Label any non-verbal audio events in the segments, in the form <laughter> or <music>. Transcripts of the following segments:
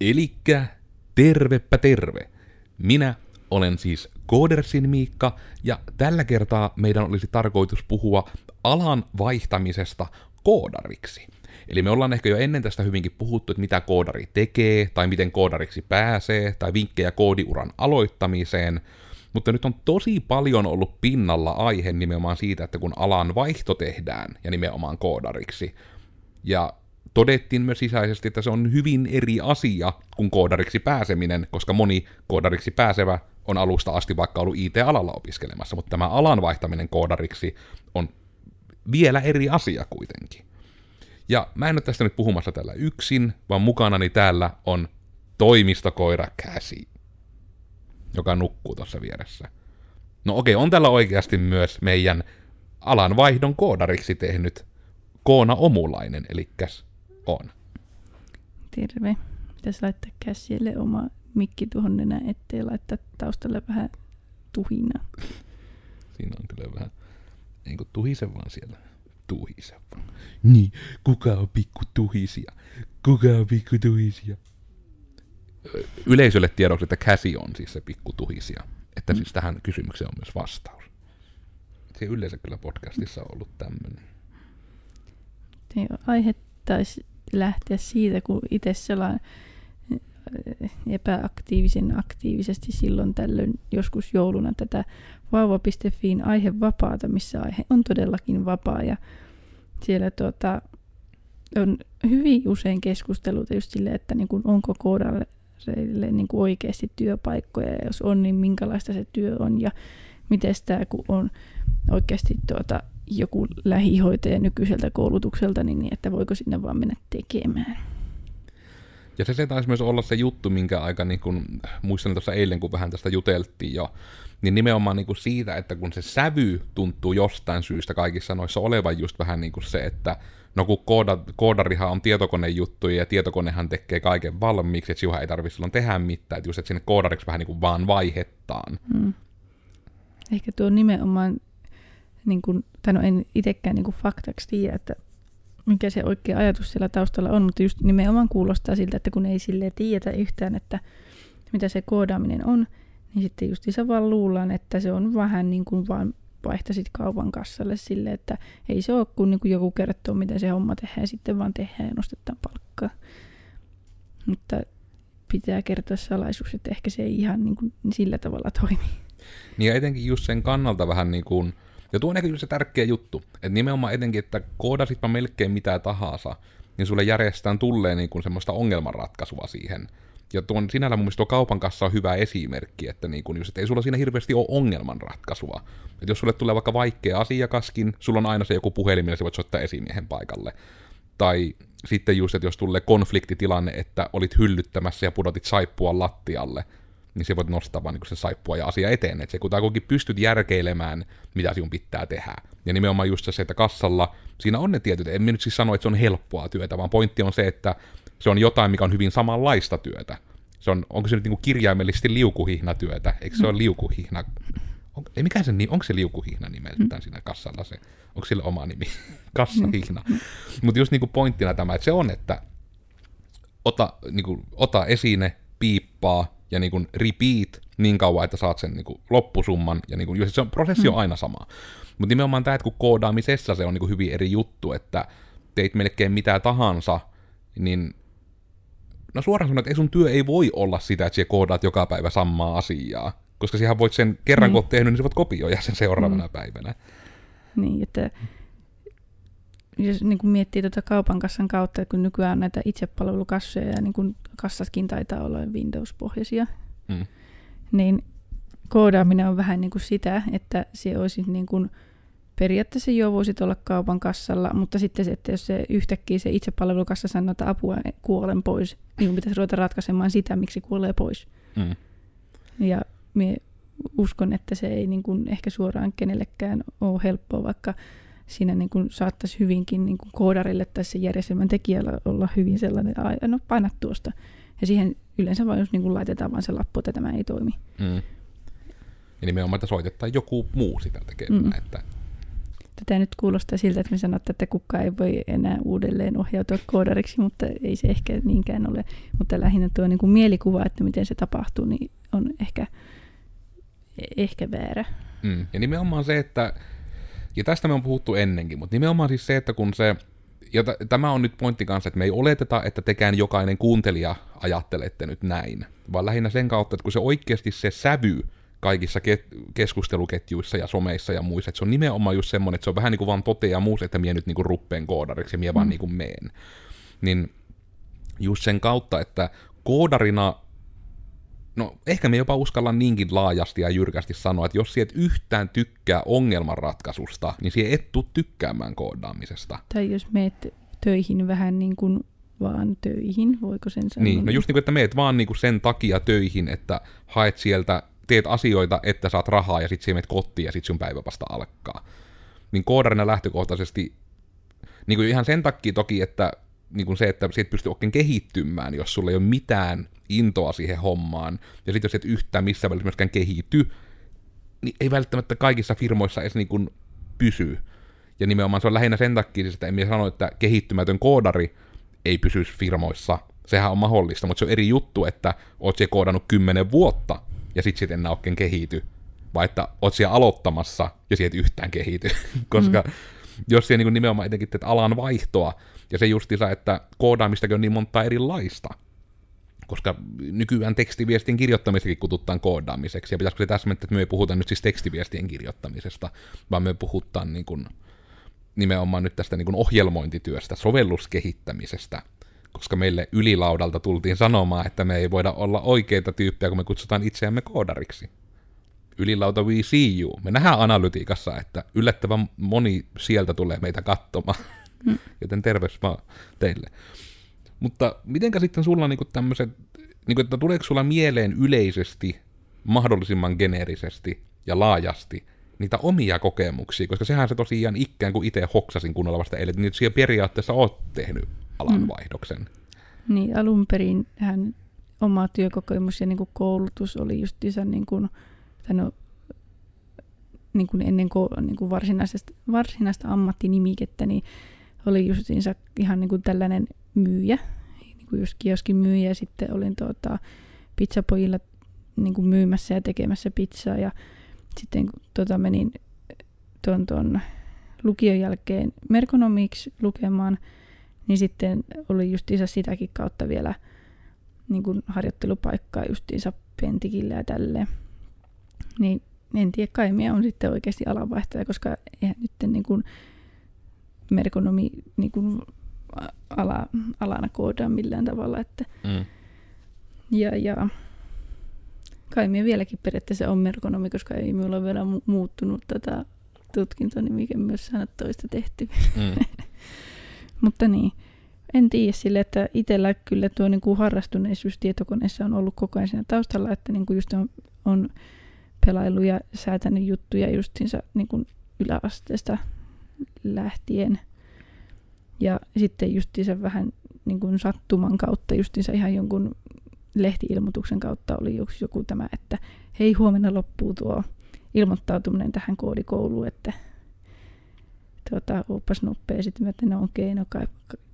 Elikkä tervepä terve. Minä olen siis Koodersin Miikka, ja tällä kertaa meidän olisi tarkoitus puhua alan vaihtamisesta koodariksi. Eli me ollaan ehkä jo ennen tästä hyvinkin puhuttu, että mitä koodari tekee, tai miten koodariksi pääsee, tai vinkkejä koodiuran aloittamiseen, mutta nyt on tosi paljon ollut pinnalla aihe nimenomaan siitä, että kun alan vaihto tehdään, ja nimenomaan koodariksi, ja todettiin myös sisäisesti, että se on hyvin eri asia kuin koodariksi pääseminen, koska moni koodariksi pääsevä on alusta asti vaikka ollut IT-alalla opiskelemassa, mutta tämä alan vaihtaminen koodariksi on vielä eri asia kuitenkin. Ja mä en ole tästä nyt puhumassa tällä yksin, vaan mukanani täällä on toimistokoira Käsi, joka nukkuu tuossa vieressä. No okei, on tällä oikeasti myös meidän alan vaihdon koodariksi tehnyt Koona Omulainen, eli on. Terve. Pitäisi laittaa käsille oma mikki tuohon nenä ettei laittaa taustalle vähän tuhinaa. Siinä on kyllä vähän, niin kuin tuhise vaan siellä. Tuhise vaan. Niin, kuka on pikku tuhisia? Kuka on pikku tuhisia? Yleisölle tiedoksi, että käsi on siis se pikku tuhisia. Että mm. siis tähän kysymykseen on myös vastaus. Se yleensä kyllä podcastissa on ollut tämmöinen. Aihe taisi lähteä siitä, kun itse sellainen eh, epäaktiivisen aktiivisesti silloin tällöin joskus jouluna tätä vauva.fiin aihevapaata, missä aihe on todellakin vapaa. Ja siellä tuota, on hyvin usein keskusteluita just sille, että niin kuin onko koodalle niin kuin oikeasti työpaikkoja ja jos on, niin minkälaista se työ on ja miten tämä kun on oikeasti tuota, joku lähihoitaja nykyiseltä koulutukselta, niin, niin että voiko sinne vaan mennä tekemään. Ja se, se taisi myös olla se juttu, minkä aika, niin kun, muistan tuossa eilen, kun vähän tästä juteltiin jo, niin nimenomaan niin kuin siitä, että kun se sävy tuntuu jostain syystä kaikissa noissa olevan just vähän niin kuin se, että no kun kooda, koodarihan on tietokonejuttu ja tietokonehan tekee kaiken valmiiksi, että sinun ei tarvitse silloin tehdä mitään, että just että sinne koodariksi vähän niin kuin vaan vaihettaan. Hmm. Ehkä tuo nimenomaan niin kuin, tai no en itsekään niin faktaksi tiedä, että mikä se oikea ajatus siellä taustalla on, mutta just nimenomaan kuulostaa siltä, että kun ei sille tiedetä yhtään, että mitä se koodaaminen on, niin sitten just isä vaan luullaan, että se on vähän niin kuin vaan vaihtasit kaupan kassalle sille, että ei se ole kun niin kuin joku kertoo, miten se homma tehdään ja sitten vaan tehdään ja nostetaan palkkaa. Mutta pitää kertoa salaisuus, että ehkä se ei ihan niin kuin sillä tavalla toimi. Niin ja etenkin just sen kannalta vähän niin kuin, ja tuo on ehkä se tärkeä juttu, että nimenomaan etenkin, että koodasitpa melkein mitä tahansa, niin sulle järjestetään tulee niin kuin semmoista ongelmanratkaisua siihen. Ja tuon sinällä mun mielestä tuo kaupan kanssa on hyvä esimerkki, että, niin kuin just, että ei sulla siinä hirveästi ole ongelmanratkaisua. Että jos sulle tulee vaikka vaikea asiakaskin, sulla on aina se joku puhelin, millä sä voit soittaa esimiehen paikalle. Tai sitten just, että jos tulee konfliktitilanne, että olit hyllyttämässä ja pudotit saippua lattialle, niin se voit nostaa vaan niin se saippua ja asia eteen. Että se kuitenkin pystyt järkeilemään, mitä sinun pitää tehdä. Ja nimenomaan just se, että kassalla, siinä on ne tietyt, en nyt siis sano, että se on helppoa työtä, vaan pointti on se, että se on jotain, mikä on hyvin samanlaista työtä. Se on, onko se nyt niin liukuvihna liukuhihnatyötä? Eikö se ole liukuhihna? On, ei mikä se, onko se liukuhihna nimeltään siinä kassalla se? Onko sillä oma nimi? <laughs> Kassahihna. Mutta just niin pointtina tämä, että se on, että ota, niin kuin, ota esine, piippaa, ja niin kuin repeat niin kauan, että saat sen niin kuin loppusumman, ja niin kuin, se on, prosessi on mm. aina sama. Mutta nimenomaan tämä, että kun koodaamisessa se on niin kuin hyvin eri juttu, että teit melkein mitä tahansa, niin no suoraan sanoen, että ei sun työ ei voi olla sitä, että sä koodaat joka päivä samaa asiaa, koska siihen voit sen kerran, mm. kun oot tehnyt, niin sä voit kopioida sen seuraavana mm. päivänä. Niin, että jos niin kuin miettii tuota kaupan kassan kautta, kun nykyään on näitä itsepalvelukassoja ja niin kuin kassatkin taitaa olla Windows-pohjaisia, mm. niin koodaaminen on vähän niin kuin sitä, että se olisi niin kuin, periaatteessa jo voisit olla kaupan kassalla, mutta sitten se, että jos se yhtäkkiä se itsepalvelukassa sanoo, että apua, kuolen pois, niin pitäisi ruveta ratkaisemaan sitä, miksi kuolee pois. Mm. Ja minä uskon, että se ei niin kuin ehkä suoraan kenellekään ole helppoa, vaikka siinä niin kuin saattaisi hyvinkin niin kuin koodarille tai se järjestelmän tekijällä olla hyvin sellainen, että no paina tuosta. Ja siihen yleensä vain jos niin kuin laitetaan vain se lappu, että tämä ei toimi. Mm. Ja nimenomaan, että soitetaan joku muu sitä tekemään. Mm. Että... tätä nyt kuulostaa siltä, että me sanotaan, että kukaan ei voi enää uudelleen ohjautua koodariksi, mutta ei se ehkä niinkään ole. Mutta lähinnä tuo niin kuin mielikuva, että miten se tapahtuu, niin on ehkä, ehkä väärä. Mm. Ja nimenomaan se, että, ja tästä me on puhuttu ennenkin, mutta nimenomaan siis se, että kun se, ja t- tämä on nyt pointti kanssa, että me ei oleteta, että tekään jokainen kuuntelija ajattelette nyt näin, vaan lähinnä sen kautta, että kun se oikeasti se sävy kaikissa ke- keskusteluketjuissa ja someissa ja muissa, että se on nimenomaan just semmoinen, että se on vähän niin kuin vaan toteaa muus, että mie nyt niin kuin ruppeen koodariksi ja mie mm. vaan niin kuin meen. Niin just sen kautta, että koodarina no ehkä me jopa uskallan niinkin laajasti ja jyrkästi sanoa, että jos siet yhtään tykkää ongelmanratkaisusta, niin sie et tuu tykkäämään koodaamisesta. Tai jos meet töihin vähän niin kuin vaan töihin, voiko sen sanoa? Niin, no just niin kuin, että meet vaan niin kuin sen takia töihin, että haet sieltä, teet asioita, että saat rahaa ja sitten meet kotiin ja sitten sun päivä vasta alkaa. Niin koodarina lähtökohtaisesti, niin kuin ihan sen takia toki, että niin kuin se, että siitä pystyy oikein kehittymään, jos sulla ei ole mitään intoa siihen hommaan, ja sitten jos et yhtään missään välissä myöskään kehity, niin ei välttämättä kaikissa firmoissa edes niin kuin pysy. Ja nimenomaan se on lähinnä sen takia, että en sano, että kehittymätön koodari ei pysy firmoissa. Sehän on mahdollista, mutta se on eri juttu, että oot siellä koodannut kymmenen vuotta, ja sit sit enää oikein kehity. Vai että oot siellä aloittamassa, ja sieltä yhtään kehity. <laughs> Koska mm. jos siellä niin nimenomaan etenkin teet alan vaihtoa, ja se justiinsa, että koodaamistakin on niin monta erilaista, koska nykyään tekstiviestin kirjoittamistakin kututtaan koodaamiseksi, ja pitäisikö se täsmentää, että me ei puhuta nyt siis tekstiviestien kirjoittamisesta, vaan me puhutaan niin kuin, nimenomaan nyt tästä niin kuin ohjelmointityöstä, sovelluskehittämisestä, koska meille ylilaudalta tultiin sanomaan, että me ei voida olla oikeita tyyppejä, kun me kutsutaan itseämme koodariksi. Ylilauta we see you. Me nähdään analytiikassa, että yllättävän moni sieltä tulee meitä katsomaan. Mm. Joten terveys vaan teille. Mutta mitenkä sitten sulla niinku tämmöiset, niinku, että tuleeko sulla mieleen yleisesti, mahdollisimman geneerisesti ja laajasti niitä omia kokemuksia, koska sehän se tosiaan ikään kuin itse hoksasin kunnolla vasta eilen, niin siellä periaatteessa oot tehnyt alanvaihdoksen. Mm. Niin, alun perin hän oma työkokemus ja niin kuin koulutus oli just niin kuin, no, niin kuin ennen niin kuin varsinaisesta, varsinaista ammattinimikettä, niin oli justiinsa ihan niin kuin tällainen myyjä, niin kuin just kioskin myyjä, ja sitten olin tuota, pizzapojilla niin kuin myymässä ja tekemässä pizzaa, ja sitten kun tuota, menin tuon, tuon lukion jälkeen merkonomiksi lukemaan, niin sitten oli justiinsa sitäkin kautta vielä niin kuin harjoittelupaikkaa justiinsa Pentikille ja tälleen. Niin en tiedä, kai on sitten oikeasti alanvaihtaja, koska eihän nyt niin kuin merkonomi niin kuin ala, alana koodaa millään tavalla. Että, mm. ja, ja kai minä vieläkin periaatteessa on merkonomi, koska ei minulla ole vielä mu- muuttunut tätä tutkintoa, niin mikä myös saada toista tehty. Mm. <laughs> Mutta niin, en tiedä sille, että itsellä kyllä tuo niin kuin harrastuneisuus tietokoneessa on ollut koko ajan siinä taustalla, että niin kuin just on, on pelailu ja säätänyt juttuja justiinsa niin kuin yläasteesta lähtien. Ja sitten justiinsa vähän niin kuin sattuman kautta, justiinsa ihan jonkun lehtiilmoituksen kautta oli joku, tämä, että hei huomenna loppuu tuo ilmoittautuminen tähän koodikouluun, että tuota, oppas nopea. Sitten mä että no okei, okay, no kai,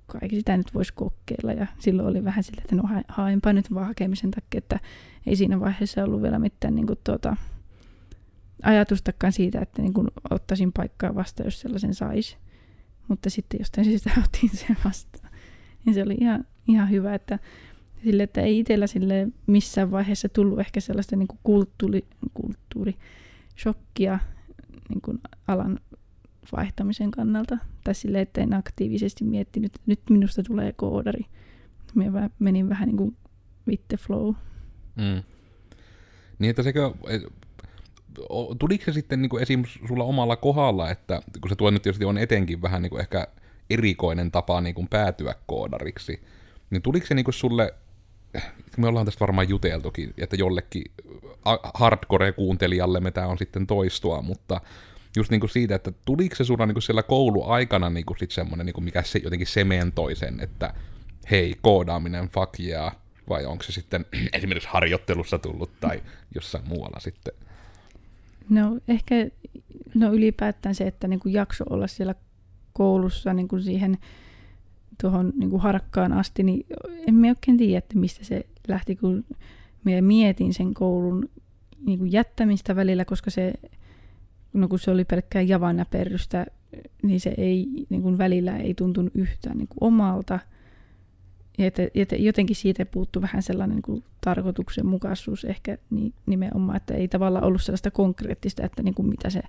kaikki sitä nyt voisi kokeilla. Ja silloin oli vähän sille, että no haenpa nyt vaan hakemisen takia, että ei siinä vaiheessa ollut vielä mitään niin kuin, tuota, ajatustakaan siitä, että niin kuin ottaisin paikkaa vasta, jos sellaisen saisi. Mutta sitten jostain syystä <laughs> otin sen vastaan. Niin se oli ihan, ihan hyvä, että, sille, että ei itsellä sille missään vaiheessa tullut ehkä sellaista niin kuin kulttuuri, kulttuuri shokkia niin kuin alan vaihtamisen kannalta. Tai sille, että en aktiivisesti miettinyt, että nyt minusta tulee koodari. Minä menin vähän niin kuin with the flow. Mm. Niin, että sekö, tuliko se sitten niin esim. sulla omalla kohdalla, että kun se tuo nyt tietysti on etenkin vähän niin ehkä erikoinen tapa niin kuin päätyä koodariksi, niin tuliko se niin kuin sulle, me ollaan tästä varmaan juteltukin, että jollekin hardcore-kuuntelijalle me tämä on sitten toistua, mutta just niin kuin siitä, että tuliko se sulla niin kuin siellä kouluaikana niin kuin sit semmoinen, niin kuin mikä se jotenkin sementoi sen, että hei, koodaaminen, fuck yeah, vai onko se sitten <clears throat> esimerkiksi harjoittelussa tullut tai jossain muualla sitten? No ehkä No ylipäätään se, että niin kuin jakso olla siellä koulussa niin kuin siihen tuohon niin kuin harkkaan asti, niin en mä oikein tiedä, että mistä se lähti, kun minä mietin sen koulun niin kuin jättämistä välillä, koska se, no kun se oli pelkkää javanäperrystä, niin se ei niin kuin välillä ei tuntunut yhtään niin kuin omalta. Että, että jotenkin siitä puuttu vähän sellainen niin kuin tarkoituksenmukaisuus ehkä niin, nimenomaan, että ei tavallaan ollut sellaista konkreettista, että niin kuin mitä se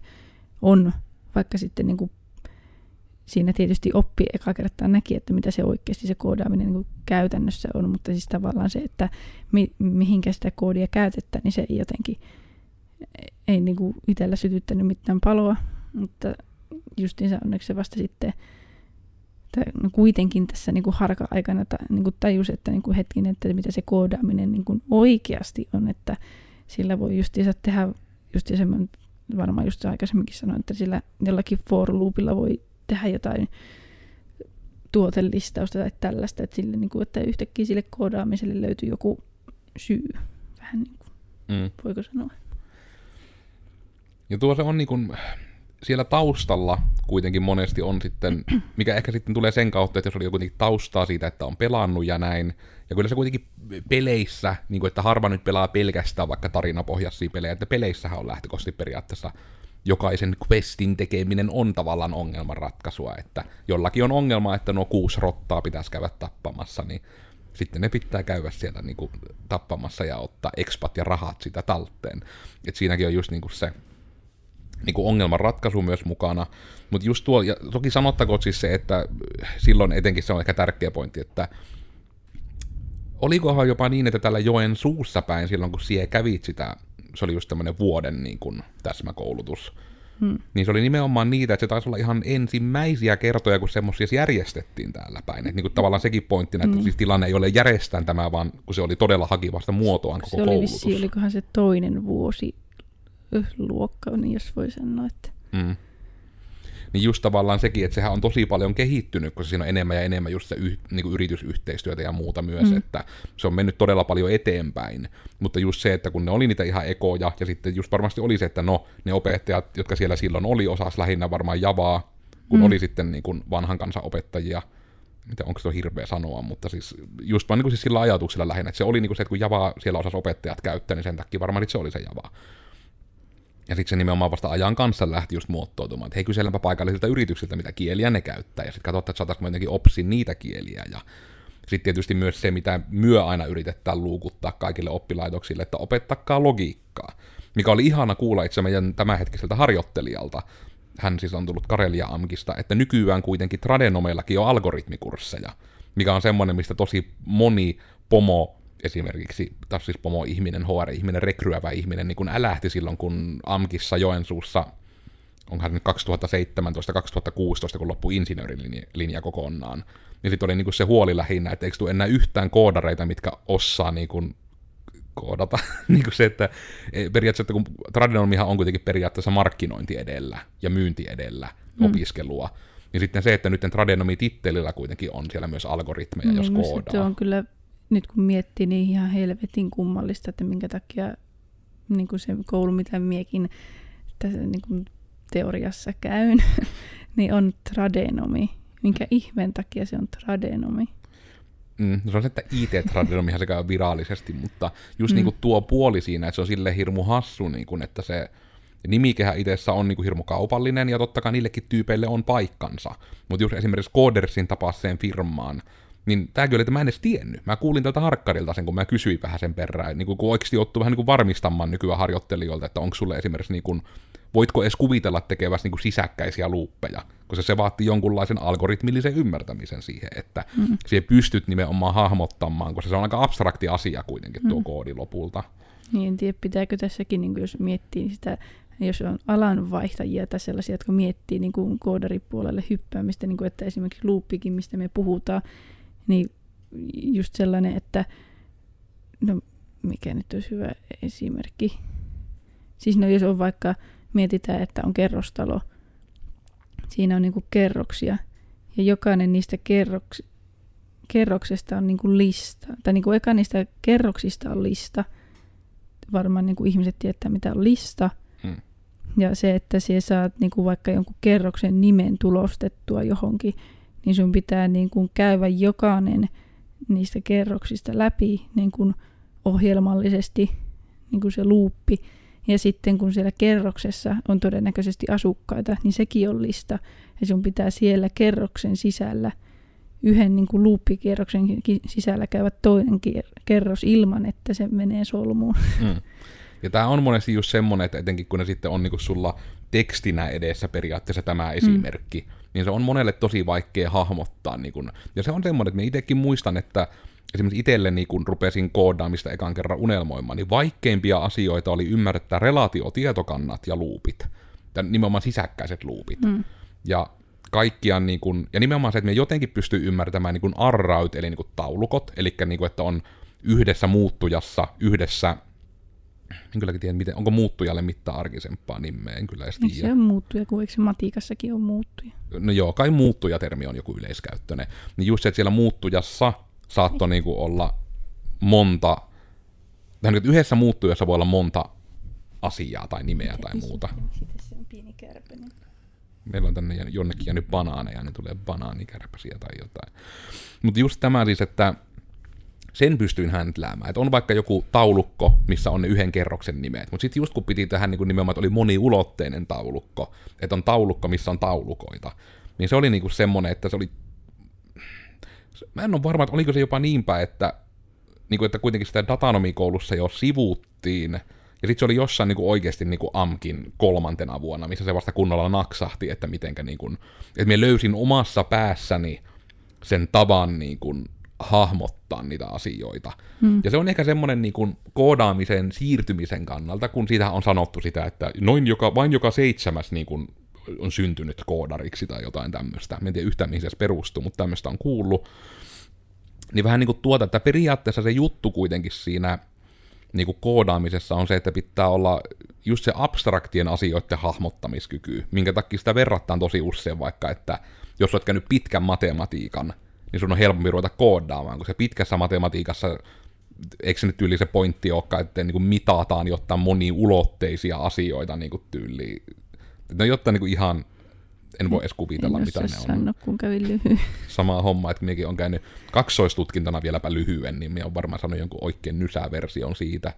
on, vaikka sitten niin kuin siinä tietysti oppi eka kertaa näki, että mitä se oikeasti se koodaaminen niin kuin käytännössä on, mutta siis tavallaan se, että mi, mihinkä sitä koodia käytetään, niin se ei jotenkin ei niin kuin itsellä sytyttänyt mitään paloa, mutta justiinsa onneksi se vasta sitten että no kuitenkin tässä niin kuin harka-aikana ta, niin kuin tajus, että niin kuin hetkin, että mitä se koodaaminen niin kuin oikeasti on, että sillä voi justiinsa tehdä, just semmoinen, varmaan just aikaisemminkin sanoin, että sillä jollakin for loopilla voi tehdä jotain tuotelistausta tai tällaista, että, sille, niin kuin, että yhtäkkiä sille koodaamiselle löytyy joku syy, vähän niin kuin, mm. voiko sanoa. Ja tuo se on niin kuin, siellä taustalla kuitenkin monesti on sitten, <clears throat> mikä ehkä sitten tulee sen kautta, että jos oli joku taustaa siitä, että on pelannut ja näin, ja kyllä se kuitenkin peleissä, niin kuin, että harva nyt pelaa pelkästään vaikka tarinapohjaisia pelejä, että peleissähän on lähtökohtaisesti periaatteessa jokaisen questin tekeminen on tavallaan ongelmanratkaisua, että jollakin on ongelma, että nuo kuusi rottaa pitäisi käydä tappamassa, niin sitten ne pitää käydä siellä niin kuin, tappamassa ja ottaa expat ja rahat sitä talteen. Et siinäkin on just niin kuin se niin kuin ongelman ratkaisu myös mukana. Mutta just tuo, ja toki sanottakoon siis se, että silloin etenkin se on ehkä tärkeä pointti, että olikohan jopa niin, että tällä joen suussa päin silloin, kun sie kävit sitä, se oli just tämmöinen vuoden niin kuin, täsmäkoulutus, Hmm. Niin se oli nimenomaan niitä, että se taisi olla ihan ensimmäisiä kertoja, kun semmoisia järjestettiin täällä päin. Että niin kuin tavallaan sekin pointtina, että hmm. siis tilanne ei ole järjestään tämä, vaan kun se oli todella hakivasta muotoaan koko se koulutus. Oli vissi, olikohan se toinen vuosi luokka, niin jos voi sanoa, että... Mm. Niin just tavallaan sekin, että sehän on tosi paljon kehittynyt, koska siinä on enemmän ja enemmän just se yh, niin kuin yritysyhteistyötä ja muuta myös, mm. että se on mennyt todella paljon eteenpäin. Mutta just se, että kun ne oli niitä ihan ekoja, ja sitten just varmasti oli se, että no, ne opettajat, jotka siellä silloin oli, osas lähinnä varmaan javaa, kun mm. oli sitten niin kuin vanhan kansan opettajia, mitä onko se on hirveä sanoa, mutta siis just vaan niin kuin siis sillä ajatuksella lähinnä, että se oli niin kuin se, että kun Javaa siellä osas opettajat käyttää, niin sen takia varmaan se oli se Javaa. Ja sitten se nimenomaan vasta ajan kanssa lähti just muottoutumaan, että hei kyselläpä paikallisilta yrityksiltä, mitä kieliä ne käyttää, ja sitten katsotaan, että saataisiinko jotenkin opsin niitä kieliä, ja sitten tietysti myös se, mitä myö aina yritetään luukuttaa kaikille oppilaitoksille, että opettakaa logiikkaa, mikä oli ihana kuulla itse meidän tämänhetkiseltä harjoittelijalta, hän siis on tullut Karelia Amkista, että nykyään kuitenkin tradenomeillakin on algoritmikursseja, mikä on semmoinen, mistä tosi moni pomo esimerkiksi, taas siis pomo-ihminen, HR-ihminen, rekryävä ihminen, niin kun älähti silloin, kun Amkissa Joensuussa, onhan nyt 2017-2016, kun loppui insinöörilinja kokonaan, niin sitten oli niin kuin se huoli lähinnä, että eikö tule enää yhtään koodareita, mitkä osaa niin kuin koodata. <laughs> niin kuin se, että e, periaatteessa, että kun tradenomihan on kuitenkin periaatteessa markkinointi edellä ja myynti edellä mm. opiskelua, niin sitten se, että nyt tradenomi-tittelillä kuitenkin on siellä myös algoritmeja, mm, jos koodaa. Se on kyllä nyt kun miettii, niin ihan helvetin kummallista, että minkä takia niin kuin se koulu, mitä miekin tässä niin kuin teoriassa käyn, <laughs> niin on tradenomi. Minkä ihmeen takia se on tradenomi? Mm, se on se, että IT-tradenomihan se käy virallisesti, mutta just mm. niin kuin tuo puoli siinä, että se on sille hirmu hassu, niin kuin, että se nimikehä itsessä on niin kuin hirmu kaupallinen, ja totta kai niillekin tyypeille on paikkansa. Mutta just esimerkiksi Codersin tapaiseen firmaan, niin tämäkin oli, että mä en edes tiennyt. Mä kuulin tältä harkkarilta sen, kun mä kysyin vähän sen perään, niin kun oikeasti joutuu vähän niin kuin varmistamaan nykyään harjoittelijoilta, että onko sulle esimerkiksi, niin kuin, voitko edes kuvitella tekevässä niin kuin sisäkkäisiä luuppeja, koska se vaatii jonkunlaisen algoritmillisen ymmärtämisen siihen, että mm. siihen pystyt nimenomaan hahmottamaan, koska se on aika abstrakti asia kuitenkin tuo mm. koodi lopulta. Niin, en tiedä, pitääkö tässäkin, niin jos miettii sitä jos on alanvaihtajia tai sellaisia, jotka miettii niin kuin koodaripuolelle hyppäämistä, niin kuin että esimerkiksi luuppikin, mistä me puhutaan, niin just sellainen, että no mikä nyt olisi hyvä esimerkki. Siis no jos on vaikka, mietitään, että on kerrostalo, siinä on niinku kerroksia, ja jokainen niistä kerroks, kerroksesta on niinku lista, tai niinku eka niistä kerroksista on lista, varmaan niinku ihmiset tietää, mitä on lista, hmm. Ja se, että sinä saat niin kuin vaikka jonkun kerroksen nimen tulostettua johonkin, niin sun pitää niin kuin käydä jokainen niistä kerroksista läpi niin kuin ohjelmallisesti niin kuin se luuppi. Ja sitten kun siellä kerroksessa on todennäköisesti asukkaita, niin sekin on lista. Ja sun pitää siellä kerroksen sisällä, yhden niin kuin luuppikierroksen sisällä käydä toinen kerros ilman, että se menee solmuun. <laughs> Mm. Ja tämä on monesti just semmoinen, että etenkin kun ne sitten on niinku sulla tekstinä edessä periaatteessa tämä esimerkki, mm. Niin se on monelle tosi vaikea hahmottaa. Niinku, ja se on semmoinen, että me itsekin muistan, että esimerkiksi itselle niin kun rupesin koodaamista ekan kerran unelmoimaan, niin vaikeimpia asioita oli ymmärtää relaatiotietokannat ja luupit. Ja nimenomaan sisäkkäiset luupit. Mm. Ja kaikkiaan, niin kun, ja nimenomaan se, että me jotenkin pystyy ymmärtämään niin kun arraut, eli niin kun taulukot, eli niin kun, että on yhdessä muuttujassa, yhdessä en kylläkin tiedä, miten, onko muuttujalle mitään arkisempaa nimeä, en kyllä edes tiedä. se on muuttuja, kun eikö se matikassakin ole muuttuja? No joo, kai muuttuja-termi on joku yleiskäyttöinen. Niin just se, että siellä muuttujassa saattoi niinku olla monta, tai niin, yhdessä muuttujassa voi olla monta asiaa tai nimeä tai muuta. se on pieni. Niin- Meillä on tänne jonnekin jäänyt banaaneja, niin tulee banaanikärpäsiä tai jotain. Mutta just tämä siis, että sen pystyin häntläämään. Että on vaikka joku taulukko, missä on ne yhden kerroksen nimet, mutta sitten just kun piti tähän niin nimenomaan, että oli moniulotteinen taulukko, että on taulukko, missä on taulukoita, niin se oli niin kuin semmoinen, että se oli... Mä en ole varma, että oliko se jopa niinpä, että, niin kuin, että kuitenkin sitä datanomikoulussa jo sivuuttiin, ja sitten se oli jossain niin oikeasti niin AMKin kolmantena vuonna, missä se vasta kunnolla naksahti, että mitenkä niin että mä löysin omassa päässäni sen tavan niin hahmottaa niitä asioita. Hmm. Ja se on ehkä semmoinen niin kuin koodaamisen siirtymisen kannalta, kun siitä on sanottu sitä, että noin joka, vain joka seitsemäs niin kuin on syntynyt koodariksi tai jotain tämmöistä. en tiedä yhtään mihin se perustuu, mutta tämmöistä on kuullut. Niin vähän niin kuin tuota, että periaatteessa se juttu kuitenkin siinä niin kuin koodaamisessa on se, että pitää olla just se abstraktien asioiden hahmottamiskyky, minkä takia sitä verrataan tosi usein vaikka, että jos olet käynyt pitkän matematiikan, niin sun on helpompi ruveta koodaamaan, koska pitkässä matematiikassa eikö se nyt tyyli se pointti olekaan, että niin kuin mitataan jotta moniulotteisia asioita niin kuin tyyliin. Ne on jotta niin kuin ihan, en voi edes kuvitella, en mitä ne on. Sano, kun kävin lyhyen. <laughs> Sama homma, että minäkin on käynyt kaksoistutkintana vieläpä lyhyen, niin minä on varmaan sanonut jonkun oikein nysää version siitä.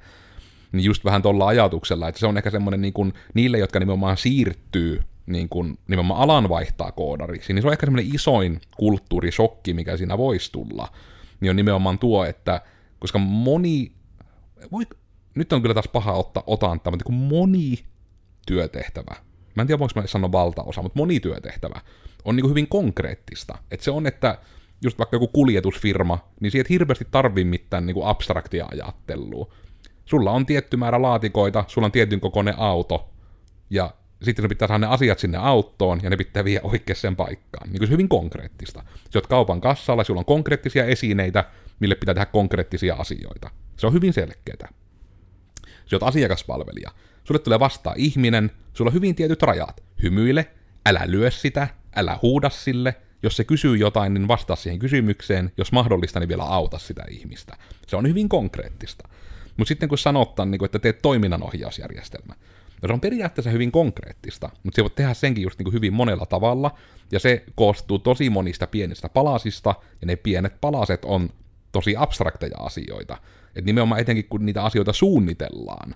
Niin just vähän tuolla ajatuksella, että se on ehkä semmoinen niin kuin, niille, jotka nimenomaan siirtyy niin kuin nimenomaan alan vaihtaa koodariksi, niin se on ehkä semmoinen isoin kulttuurisokki, mikä siinä voisi tulla, niin on nimenomaan tuo, että koska moni, voi, nyt on kyllä taas paha ottaa otanta, mutta kun moni työtehtävä, mä en tiedä voinko mä sanoa valtaosa, mutta moni työtehtävä on niin hyvin konkreettista. Että se on, että just vaikka joku kuljetusfirma, niin siitä hirveästi tarvii mitään niin abstraktia ajattelua. Sulla on tietty määrä laatikoita, sulla on tietyn kokoinen auto, ja sitten sun pitää saada ne asiat sinne autoon, ja ne pitää vie oikeaan paikkaan. Niin kuin se hyvin konkreettista. Sä oot kaupan kassalla, sulla on konkreettisia esineitä, mille pitää tehdä konkreettisia asioita. Se on hyvin selkeää. Sä oot asiakaspalvelija. Sulle tulee vastaan ihminen, sulla on hyvin tietyt rajat. Hymyile, älä lyö sitä, älä huuda sille, jos se kysyy jotain, niin vastaa siihen kysymykseen, jos mahdollista, niin vielä auta sitä ihmistä. Se on hyvin konkreettista. Mutta sitten kun sanottaan, niin että teet toiminnanohjausjärjestelmä, No se on periaatteessa hyvin konkreettista, mutta se voi tehdä senkin just niin kuin hyvin monella tavalla, ja se koostuu tosi monista pienistä palasista, ja ne pienet palaset on tosi abstrakteja asioita. Et nimenomaan etenkin kun niitä asioita suunnitellaan,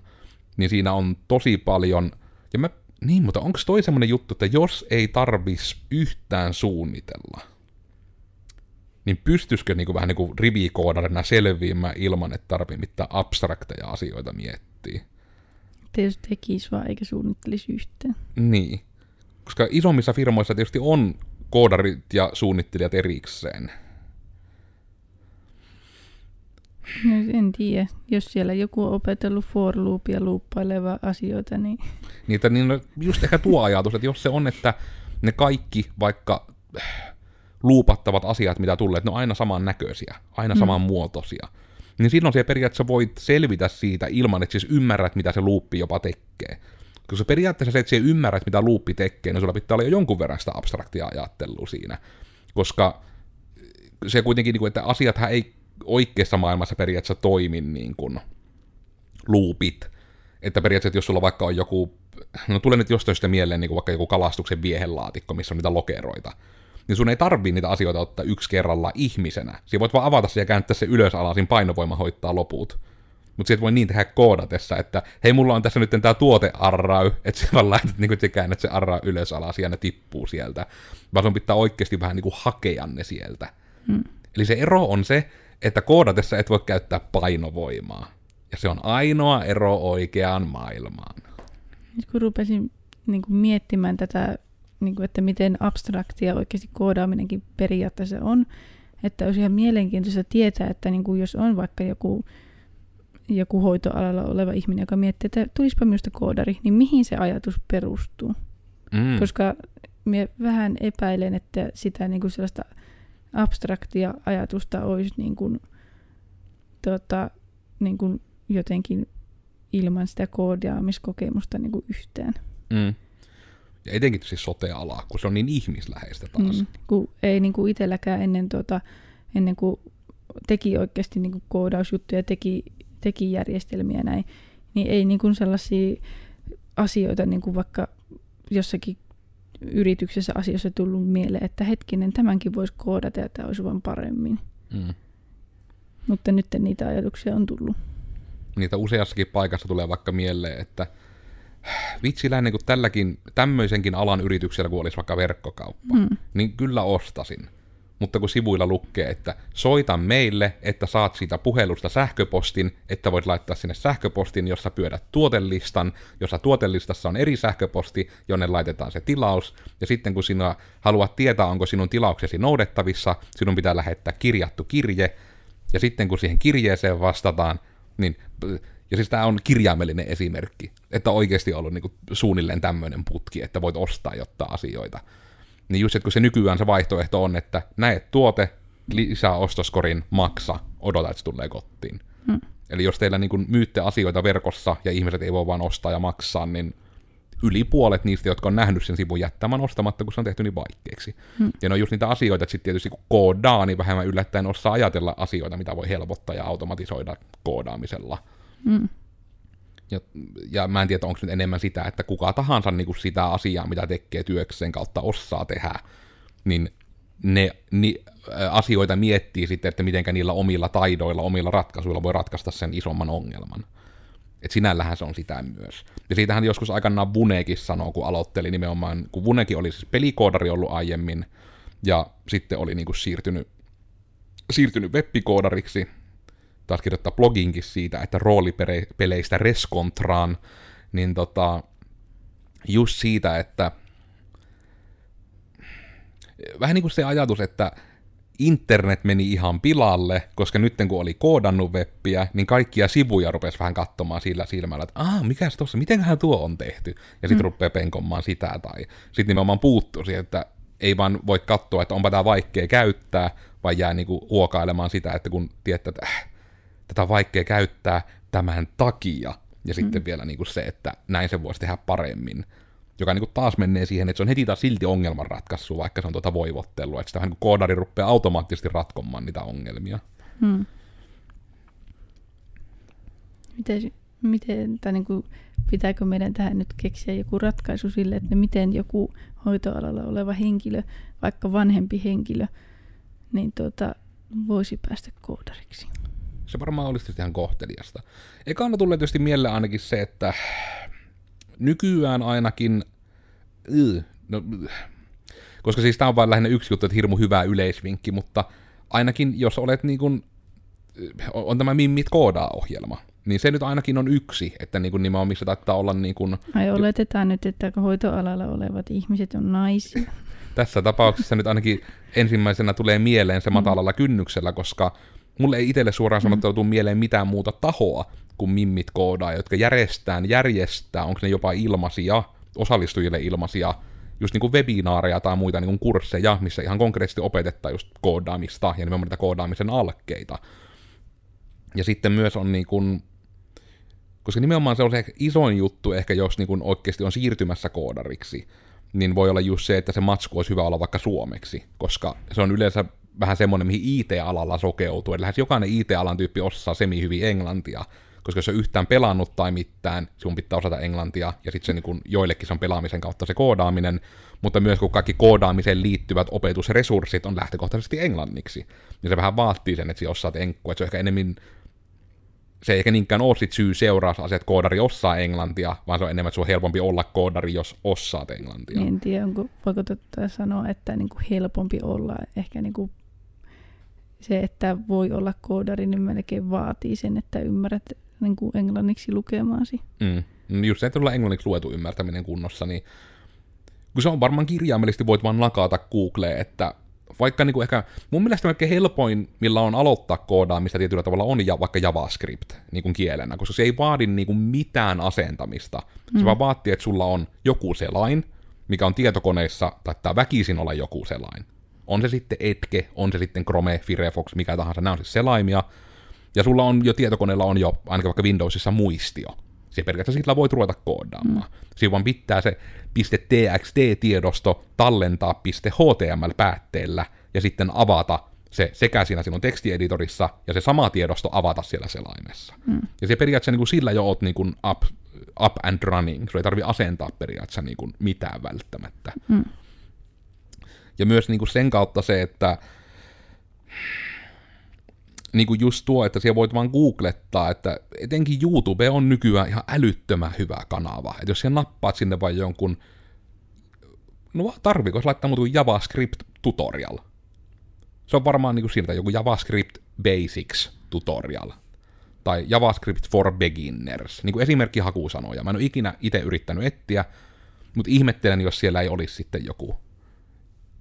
niin siinä on tosi paljon, ja mä, niin, mutta onko toi semmoinen juttu, että jos ei tarvis yhtään suunnitella, niin pystyisikö niin kuin vähän niin kuin rivikoodarina selviämään ilman, että tarvii mitään abstrakteja asioita miettiä? Jos tekisi vaan eikä suunnittelisi yhteen. Niin. Koska isommissa firmoissa tietysti on koodarit ja suunnittelijat erikseen. No, en tiedä. Jos siellä joku on opetellut for loopia luuppaileva asioita, niin... Niitä, niin no, just ehkä tuo ajatus, että jos se on, että ne kaikki vaikka luupattavat asiat, mitä tulee, että ne on aina saman näköisiä, aina mm. saman muotoisia niin silloin se periaatteessa voit selvitä siitä ilman, että siis ymmärrät, mitä se luuppi jopa tekee. Koska periaatteessa se, että sä ymmärrät, mitä luuppi tekee, niin sulla pitää olla jo jonkun verran sitä abstraktia ajattelua siinä. Koska se kuitenkin, niin että asiathan ei oikeassa maailmassa periaatteessa toimi niin kuin luupit. Että periaatteessa, jos sulla vaikka on joku no tulee nyt jostain sitä mieleen niin kuin vaikka joku kalastuksen viehelaatikko, missä on niitä lokeroita, niin sun ei tarvii niitä asioita ottaa yksi kerralla ihmisenä. Siinä voit vaan avata se ja kääntää se ylös alasin painovoima hoittaa loput. Mutta siitä voi niin tehdä koodatessa, että hei, mulla on tässä nyt tämä tuote arrau, että sä vaan laitat, niin kuin, käännät se arrau ylös alas ja ne tippuu sieltä. Vaan sun pitää oikeasti vähän niin kuin hakea ne sieltä. Hmm. Eli se ero on se, että koodatessa et voi käyttää painovoimaa. Ja se on ainoa ero oikeaan maailmaan. Nyt kun rupesin niin kuin miettimään tätä, niin kuin, että miten abstraktia oikeasti koodaaminenkin periaatteessa on, että olisi ihan mielenkiintoista tietää, että niin kuin jos on vaikka joku, joku hoitoalalla oleva ihminen, joka miettii, että tulispa minusta koodari, niin mihin se ajatus perustuu? Mm. Koska minä vähän epäilen, että sitä niin kuin sellaista abstraktia ajatusta olisi niin kuin, tota, niin kuin jotenkin ilman sitä koodaamiskokemusta niin kuin yhteen. Mm. Ja etenkin siis sote-alaa, kun se on niin ihmisläheistä taas. Mm, kun ei niin kuin itselläkään ennen, tota, ennen kuin teki oikeasti niin kuin koodausjuttuja, teki, teki järjestelmiä näin, niin ei niin kuin sellaisia asioita niin kuin vaikka jossakin yrityksessä asioissa tullut mieleen, että hetkinen, tämänkin voisi koodata ja tämä olisi vaan paremmin. Mm. Mutta nyt niitä ajatuksia on tullut. Niitä useassakin paikassa tulee vaikka mieleen, että vitsillä niin kuin tälläkin, tämmöisenkin alan yrityksellä, kun olisi vaikka verkkokauppa, mm. niin kyllä ostasin. Mutta kun sivuilla lukee, että soita meille, että saat siitä puhelusta sähköpostin, että voit laittaa sinne sähköpostin, jossa pyydät tuotelistan, jossa tuotelistassa on eri sähköposti, jonne laitetaan se tilaus, ja sitten kun sinua haluat tietää, onko sinun tilauksesi noudettavissa, sinun pitää lähettää kirjattu kirje, ja sitten kun siihen kirjeeseen vastataan, niin ja siis tämä on kirjaimellinen esimerkki, että oikeasti on ollut niin kuin suunnilleen tämmöinen putki, että voit ostaa jotta asioita. Niin just, että kun se nykyään se vaihtoehto on, että näet tuote, lisää ostoskorin, maksa, odota, että se tulee kotiin. Hmm. Eli jos teillä niin myytte asioita verkossa ja ihmiset ei voi vaan ostaa ja maksaa, niin yli puolet niistä, jotka on nähnyt sen sivun jättämään ostamatta, kun se on tehty niin vaikeaksi. Hmm. Ja ne on just niitä asioita, että sitten tietysti kun koodaa, niin vähemmän yllättäen osaa ajatella asioita, mitä voi helpottaa ja automatisoida koodaamisella. Hmm. Ja, ja mä en tiedä, onko nyt enemmän sitä, että kuka tahansa niin kuin sitä asiaa, mitä tekee työkseen kautta osaa tehdä, niin ne ni, asioita miettii sitten, että miten niillä omilla taidoilla, omilla ratkaisuilla voi ratkaista sen isomman ongelman. Et sinällähän se on sitä myös. Ja siitähän joskus aikanaan Vunekin sanoo, kun aloitteli nimenomaan, kun Vunekin oli siis pelikoodari ollut aiemmin, ja sitten oli niin kuin siirtynyt, siirtynyt webbikoodariksi, taas kirjoittaa bloginkin siitä, että roolipeleistä reskontraan, niin tota, just siitä, että vähän niin kuin se ajatus, että internet meni ihan pilalle, koska nyt kun oli koodannut webbiä, niin kaikkia sivuja rupesi vähän katsomaan sillä silmällä, että aah, mikäs tossa, mitenköhän tuo on tehty, ja sitten mm. rupeaa penkomaan sitä, tai sitten nimenomaan puuttuu siihen, että ei vaan voi katsoa, että onpa tämä vaikea käyttää, vaan jää niinku huokailemaan sitä, että kun tietää, että äh, tätä on vaikea käyttää tämän takia, ja sitten mm. vielä niin kuin se, että näin se voisi tehdä paremmin, joka niin kuin taas menee siihen, että se on heti taas silti ongelmanratkaisu, vaikka se on tuota voivottelua, että sitä niin kuin koodari rupeaa automaattisesti ratkomaan niitä ongelmia. Hmm. Miten, miten tai niin kuin, pitääkö meidän tähän nyt keksiä joku ratkaisu sille, että miten joku hoitoalalla oleva henkilö, vaikka vanhempi henkilö, niin tuota, voisi päästä koodariksi? Se varmaan olisi tietysti ihan kohteliasta. Ekana tulee tietysti mieleen ainakin se, että nykyään ainakin... no, koska siis tämä on vain lähinnä yksi juttu, että hirmu hyvä yleisvinkki, mutta ainakin jos olet niin kuin, on tämä Mimmit koodaa-ohjelma, niin se nyt ainakin on yksi, että niin kuin nimenomaan missä taittaa olla niin kuin... Ai oletetaan nyt, että hoitoalalla olevat ihmiset on naisia. Tässä tapauksessa nyt ainakin ensimmäisenä tulee mieleen se matalalla kynnyksellä, koska mulle ei itselle suoraan sanottuna tule mieleen mitään muuta tahoa kuin mimmit koodaa, jotka järjestää, järjestää, onko ne jopa ilmaisia, osallistujille ilmaisia, just niin kuin webinaareja tai muita niin kuin kursseja, missä ihan konkreettisesti opetetaan just koodaamista ja nimenomaan niitä koodaamisen alkeita. Ja sitten myös on niin kuin, koska nimenomaan se on se isoin juttu ehkä, jos niin kuin oikeasti on siirtymässä koodariksi, niin voi olla just se, että se matsku olisi hyvä olla vaikka suomeksi, koska se on yleensä vähän semmoinen, mihin IT-alalla sokeutuu. Eli lähes jokainen IT-alan tyyppi osaa semi hyvin englantia, koska jos on yhtään pelannut tai mitään, sinun pitää osata englantia, ja sitten se niin kuin, joillekin se on pelaamisen kautta se koodaaminen, mutta myös kun kaikki koodaamiseen liittyvät opetusresurssit on lähtökohtaisesti englanniksi, niin se vähän vaatii sen, että sinä osaat enkkua, että se on ehkä enemmän se ei ehkä niinkään ole sit syy seurausasiat, että koodari osaa englantia, vaan se on enemmän, että on helpompi olla koodari, jos osaat englantia. En tiedä, onko, voiko sanoa, että niin kuin helpompi olla. Ehkä niin kuin se, että voi olla koodari, niin melkein vaatii sen, että ymmärrät niin kuin englanniksi lukemaasi. Mm. No just se, että olla englanniksi luetu ymmärtäminen kunnossa, niin kun se on varmaan kirjaimellisesti voit vaan nakata Googleen, että vaikka niin kuin ehkä, mun mielestä kaikkein helpoin, millä on aloittaa koodaamista tietyllä tavalla, on ja, vaikka JavaScript niin kuin kielenä, koska se ei vaadi niin kuin mitään asentamista. Se mm. vaan vaatii, että sulla on joku selain, mikä on tietokoneissa, tai väkisin olla joku selain. On se sitten Edge, on se sitten Chrome, Firefox, mikä tahansa, nämä on siis selaimia. Ja sulla on jo tietokoneella on jo, ainakin vaikka Windowsissa, muistio. Se periaatteessa sillä voit ruveta koodaamaan. Mm. Siinä vaan pitää se .txt-tiedosto tallentaa .html-päätteellä ja sitten avata se sekä siinä sinun tekstieditorissa ja se sama tiedosto avata siellä selaimessa. Mm. Ja se periaatteessa niin kuin sillä jo oot niin kuin up, up and running. Sulla ei tarvi asentaa periaatteessa niin kuin mitään välttämättä. Mm. Ja myös niin kuin sen kautta se, että niin kuin just tuo, että siellä voit vaan googlettaa, että etenkin YouTube on nykyään ihan älyttömän hyvä kanava. Että jos siellä nappaat sinne vain jonkun, no tarviiko laittaa muuten JavaScript tutorial? Se on varmaan niin kuin siinä joku JavaScript Basics tutorial. Tai JavaScript for beginners. Niin kuin esimerkki hakusanoja. Mä en ole ikinä itse yrittänyt etsiä, mutta ihmettelen, jos siellä ei olisi sitten joku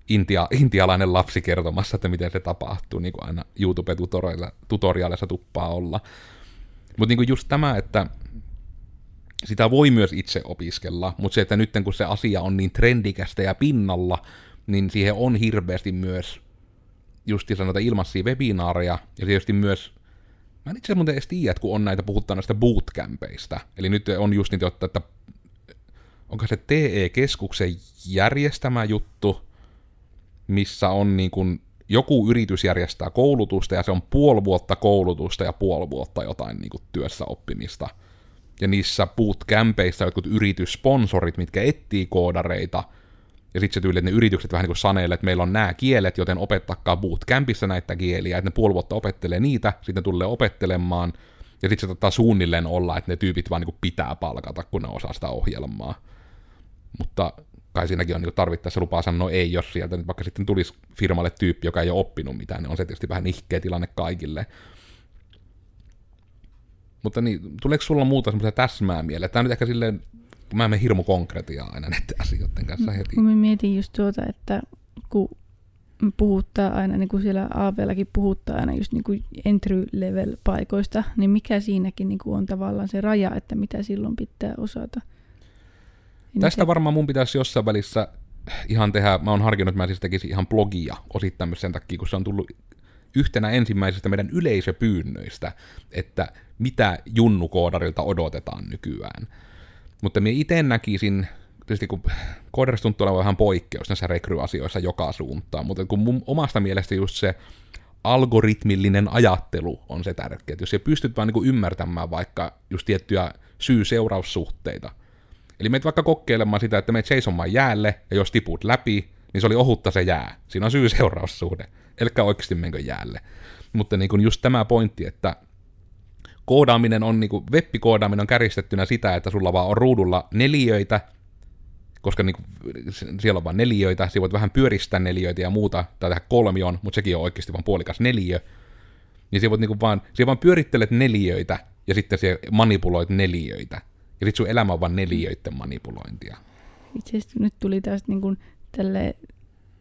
intia, intialainen lapsi kertomassa, että miten se tapahtuu, niin kuin aina YouTube-tutoriaalissa tuppaa olla. Mutta niin just tämä, että sitä voi myös itse opiskella, mutta se, että nyt kun se asia on niin trendikästä ja pinnalla, niin siihen on hirveästi myös just sanotaan ilmaisia webinaareja, ja tietysti myös, mä en itse asiassa edes tiedä, että kun on näitä, puhutaan näistä bootcampeista, eli nyt on just niitä, että onko se TE-keskuksen järjestämä juttu, missä on niin kuin joku yritys järjestää koulutusta ja se on puoli vuotta koulutusta ja puoli vuotta jotain niin kuin työssä oppimista. Ja niissä bootcampeissa jotkut yrityssponsorit, mitkä etsii koodareita, ja sitten se tyyli, että ne yritykset vähän niin kuin että meillä on nämä kielet, joten opettakaa bootcampissa näitä kieliä, että ne puoli vuotta opettelee niitä, sitten tulee opettelemaan, ja sitten se tota suunnilleen olla, että ne tyypit vaan niin kuin pitää palkata, kun ne osaa sitä ohjelmaa. Mutta kai siinäkin on niin tarvittaessa lupaa sanoa ei, jos sieltä nyt vaikka sitten tulisi firmalle tyyppi, joka ei ole oppinut mitään, niin on se tietysti vähän ihkeä tilanne kaikille. Mutta niin, tuleeko sulla muuta semmoisia täsmää mieleen? Tämä on nyt ehkä silleen, kun mä menen hirmu konkretiaa aina näiden <laughs> asioiden kanssa heti. Kun mä mietin just tuota, että kun puhuttaa aina, niin kuin siellä AVlläkin puhuttaa aina just niin kuin entry-level paikoista, niin mikä siinäkin niin kuin on tavallaan se raja, että mitä silloin pitää osata? Niin Tästä varmaan mun pitäisi jossain välissä ihan tehdä, mä oon harkinnut, että mä siis tekisin ihan blogia osittain sen takia, kun se on tullut yhtenä ensimmäisistä meidän yleisöpyynnöistä, että mitä junnukoodarilta odotetaan nykyään. Mutta minä itse näkisin, tietysti kun koodarista tuntuu olevan vähän poikkeus näissä rekryasioissa joka suuntaan, mutta kun mun omasta mielestä just se algoritmillinen ajattelu on se tärkeä. Että jos sä pystyt vaan niin ymmärtämään vaikka just tiettyjä syy-seuraussuhteita, Eli meet vaikka kokeilemaan sitä, että meet seisomaan jäälle, ja jos tiput läpi, niin se oli ohutta se jää. Siinä on syy-seuraussuhde. Elkä oikeasti menkö jäälle. Mutta niin kuin just tämä pointti, että koodaaminen on, niin kuin, web-koodaaminen on käristettynä sitä, että sulla vaan on ruudulla neliöitä, koska niin kuin, siellä on vain neliöitä, siellä voit vähän pyöristää neliöitä ja muuta, tai tehdä kolmion, mutta sekin on oikeasti vain puolikas neliö. Niin siellä voit niin kuin vaan, siellä vaan pyörittelet neliöitä, ja sitten siellä manipuloit neliöitä. Ja sit sun elämä on vaan neliöiden manipulointia. Itse asiassa nyt tuli taas niin kuin tälle,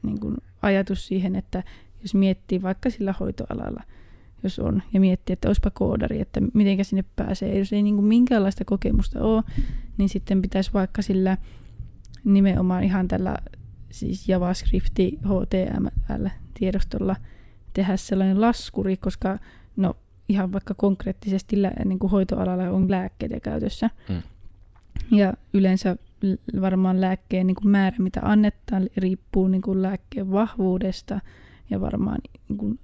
niin kuin ajatus siihen, että jos miettii vaikka sillä hoitoalalla, jos on, ja miettii, että olisipa koodari, että miten sinne pääsee. Jos ei niin kuin minkäänlaista kokemusta ole, niin sitten pitäisi vaikka sillä nimenomaan ihan tällä siis JavaScript, HTML-tiedostolla tehdä sellainen laskuri, koska no ihan vaikka konkreettisesti lä- niin kuin hoitoalalla on lääkkeitä käytössä. Mm. Ja yleensä varmaan lääkkeen niin kuin määrä, mitä annetaan, riippuu niin kuin lääkkeen vahvuudesta ja varmaan niin kuin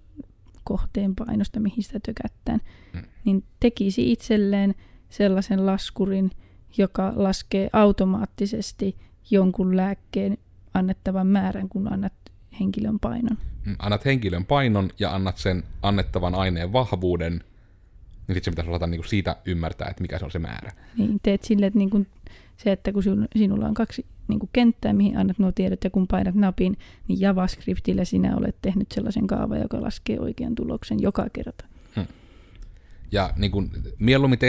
kohteen painosta, mihin sitä tökättään, mm. niin tekisi itselleen sellaisen laskurin, joka laskee automaattisesti jonkun lääkkeen annettavan määrän, kun annat henkilön painon. Mm, annat henkilön painon ja annat sen annettavan aineen vahvuuden, niin sitten se pitäisi osata niinku siitä ymmärtää, että mikä se on se määrä. Niin, teet sille, että niinku se, että kun sinulla on kaksi niinku kenttää, mihin annat nuo tiedot ja kun painat napin, niin JavaScriptillä sinä olet tehnyt sellaisen kaavan, joka laskee oikean tuloksen joka kerta. Hmm. Ja niin kuin, mieluummin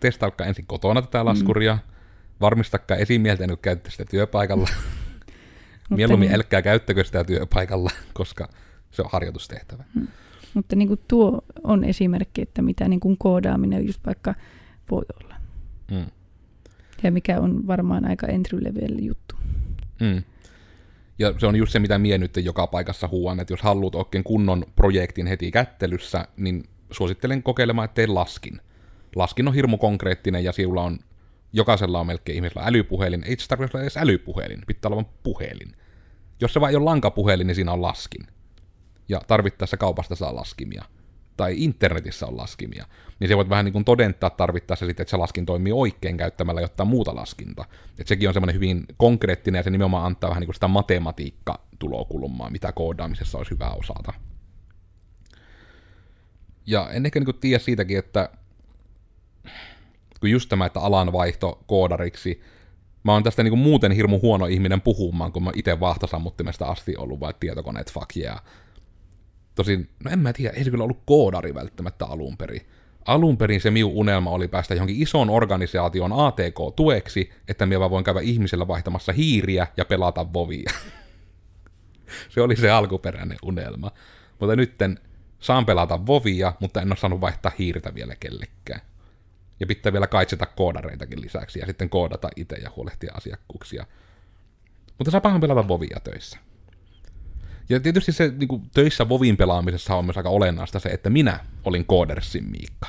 testaatkaa ensin kotona tätä laskuria, mm. varmistakaa esimieltä, kun käytte sitä työpaikalla. <laughs> Mieluummin niin, älkää käyttäkö sitä työpaikalla, <laughs> koska se on harjoitustehtävä. Hmm. Mutta niin kuin tuo on esimerkki, että mitä niin kuin koodaaminen just vaikka voi olla. Hmm. Ja mikä on varmaan aika entry level juttu. Hmm. Ja se on just se, mitä mie nyt joka paikassa huuan, että jos haluat oikein kunnon projektin heti kättelyssä, niin suosittelen kokeilemaan, että tee laskin. Laskin on hirmu konkreettinen ja sinulla on, jokaisella on melkein ihmisellä älypuhelin. Ei se tarvitse olla edes älypuhelin, pitää olla vain puhelin. Jos se vain ole lankapuhelin, niin siinä on laskin. Ja tarvittaessa kaupasta saa laskimia. Tai internetissä on laskimia. Niin se voit vähän niin kuin todentaa tarvittaessa sitten, että se laskin toimii oikein käyttämällä jotain muuta laskinta. Että sekin on semmoinen hyvin konkreettinen ja se nimenomaan antaa vähän niin kuin sitä matematiikka-tulokulmaa, mitä koodaamisessa olisi hyvä osata. Ja en niin kuin tiedä siitäkin, että kun just tämä, että alan vaihto koodariksi, mä oon tästä niinku muuten hirmu huono ihminen puhumaan, kun mä itse vahtosammuttimesta asti ollut vai tietokoneet fuck yeah. Tosin, no en mä tiedä, ei se kyllä ollut koodari välttämättä alun perin. Alun perin se miu unelma oli päästä johonkin ison organisaation ATK-tueksi, että mä voin käydä ihmisellä vaihtamassa hiiriä ja pelata vovia. <laughs> se oli se alkuperäinen unelma. Mutta nytten saan pelata vovia, mutta en ole saanut vaihtaa hiirtä vielä kellekään. Ja pitää vielä kaitseta koodareitakin lisäksi ja sitten koodata itse ja huolehtia asiakkuuksia. Mutta saa pahan pelata vovia töissä. Ja tietysti se niin kuin, töissä Vovin pelaamisessa on myös aika olennaista se, että minä olin Koodersin Miikka.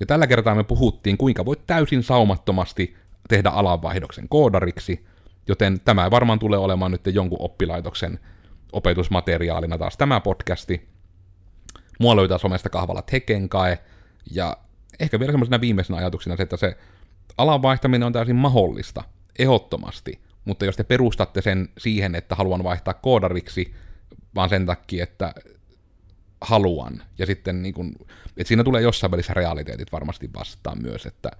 Ja tällä kertaa me puhuttiin, kuinka voit täysin saumattomasti tehdä alanvaihdoksen koodariksi, joten tämä varmaan tulee olemaan nyt jonkun oppilaitoksen opetusmateriaalina taas tämä podcasti. Mua löytää somesta kahvalla Tekenkae, ja ehkä vielä semmoisena viimeisenä ajatuksena se, että se alan vaihtaminen on täysin mahdollista, ehdottomasti, mutta jos te perustatte sen siihen, että haluan vaihtaa koodariksi, vaan sen takia, että haluan, ja sitten niin kun, että siinä tulee jossain välissä realiteetit varmasti vastaan myös, että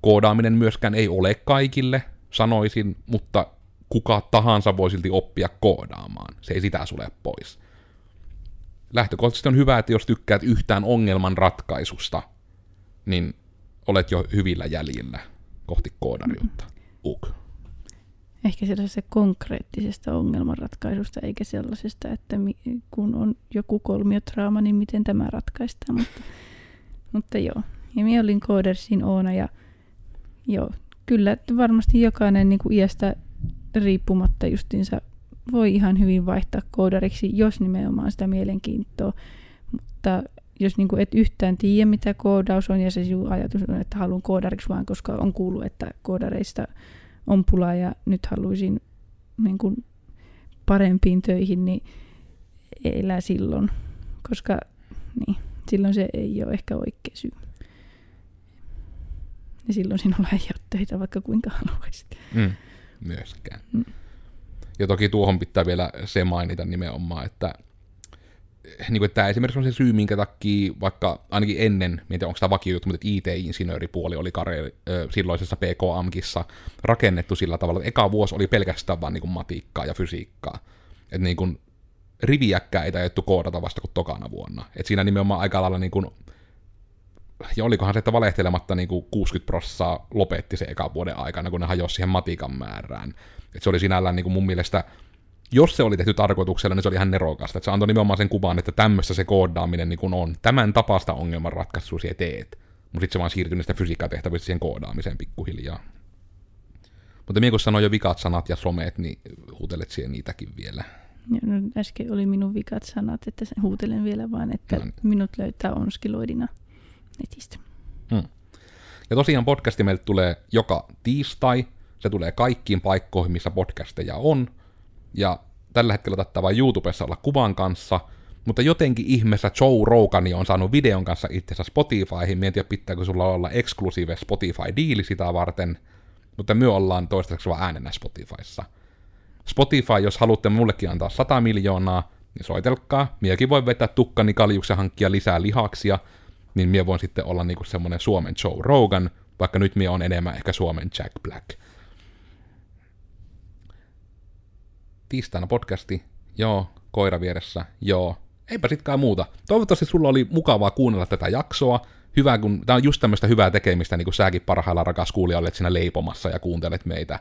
koodaaminen myöskään ei ole kaikille, sanoisin, mutta kuka tahansa voi silti oppia koodaamaan. Se ei sitä sule pois. Lähtökohtaisesti on hyvä, että jos tykkäät yhtään ongelman ratkaisusta, niin olet jo hyvillä jäljillä kohti koodariutta. Uk. Ehkä sellaisesta konkreettisesta ongelmanratkaisusta, eikä sellaisesta, että kun on joku kolmiotrauma, niin miten tämä ratkaistaan. Mutta, mutta joo. Ja minä olin Codersin Oona ja joo, kyllä varmasti jokainen niin kuin iästä riippumatta justiinsa voi ihan hyvin vaihtaa koodariksi, jos nimenomaan sitä mielenkiintoa. Mutta jos niin kuin et yhtään tiedä, mitä koodaus on, ja se ajatus on, että haluan koodariksi vaan, koska on kuullut, että koodareista on pulaa, ja nyt haluaisin niin kuin parempiin töihin, niin elää silloin, koska niin, silloin se ei ole ehkä oikea syy. Ja silloin sinulla ei ole töitä, vaikka kuinka haluaisit. Mm, myöskään. Mm. Ja toki tuohon pitää vielä se mainita nimenomaan, että niin tämä esimerkiksi on se syy, minkä takia vaikka ainakin ennen, en tiedä onko tämä vakio juttu, mutta IT-insinööripuoli oli kare, silloisessa PK-AMKissa rakennettu sillä tavalla, että eka vuosi oli pelkästään vain niin matiikkaa ja fysiikkaa. Että niin riviäkkää ei tajettu koodata vasta kuin tokana vuonna. Et siinä nimenomaan aika lailla niin kuin, ja olikohan se, että valehtelematta niin kuin 60 prossaa lopetti se eka vuoden aikana, kun ne hajosi siihen matikan määrään. Et se oli sinällään niin kuin mun mielestä jos se oli tehty tarkoituksella, niin se oli ihan nerokasta. Että se antoi nimenomaan sen kuvan, että tämmöistä se koodaaminen niin kuin on. Tämän tapasta ongelmanratkaisua sinä teet. Mutta sitten se vaan siirtyi niistä fysiikkatehtävistä siihen koodaamiseen pikkuhiljaa. Mutta minä kun sanoin jo vikat sanat ja someet, niin huutelet siihen niitäkin vielä. Ja no, äsken oli minun vikat sanat, että huutelen vielä vaan, että no niin. minut löytää onskiloidina netistä. Hmm. Ja tosiaan podcasti meille tulee joka tiistai. Se tulee kaikkiin paikkoihin, missä podcasteja on – ja tällä hetkellä tätä vain YouTubessa olla kuvan kanssa, mutta jotenkin ihmeessä Joe Rogani on saanut videon kanssa itsensä Spotifyhin. Mietin, pitääkö sulla olla eksklusiive Spotify-diili sitä varten, mutta me ollaan toistaiseksi vaan äänenä Spotifyssa. Spotify, jos haluatte mullekin antaa 100 miljoonaa, niin soitelkaa. Miekin voi vetää tukkani kaljuksen hankkia lisää lihaksia, niin mie voin sitten olla niinku semmonen Suomen Joe Rogan, vaikka nyt mie on enemmän ehkä Suomen Jack Black. Tiistaina podcasti, joo, koira vieressä, joo, eipä sitkään muuta. Toivottavasti sulla oli mukavaa kuunnella tätä jaksoa. Hyvä, kun tämä on just tämmöistä hyvää tekemistä, niin kuin säkin parhailla rakas kuulija olet siinä leipomassa ja kuuntelet meitä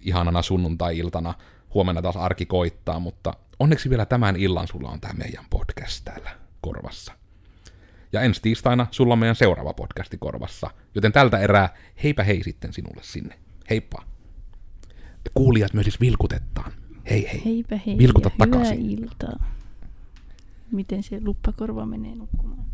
ihanana sunnuntai-iltana. Huomenna taas arki koittaa, mutta onneksi vielä tämän illan sulla on tämä meidän podcast täällä korvassa. Ja ensi tiistaina sulla on meidän seuraava podcasti korvassa. Joten tältä erää heipä hei sitten sinulle sinne. Heippa. Kuulijat myös siis vilkutetaan. Hei hei. Heipä hei Vilkuta ja takaisin. hyvää iltaa. Miten se luppakorva menee nukkumaan?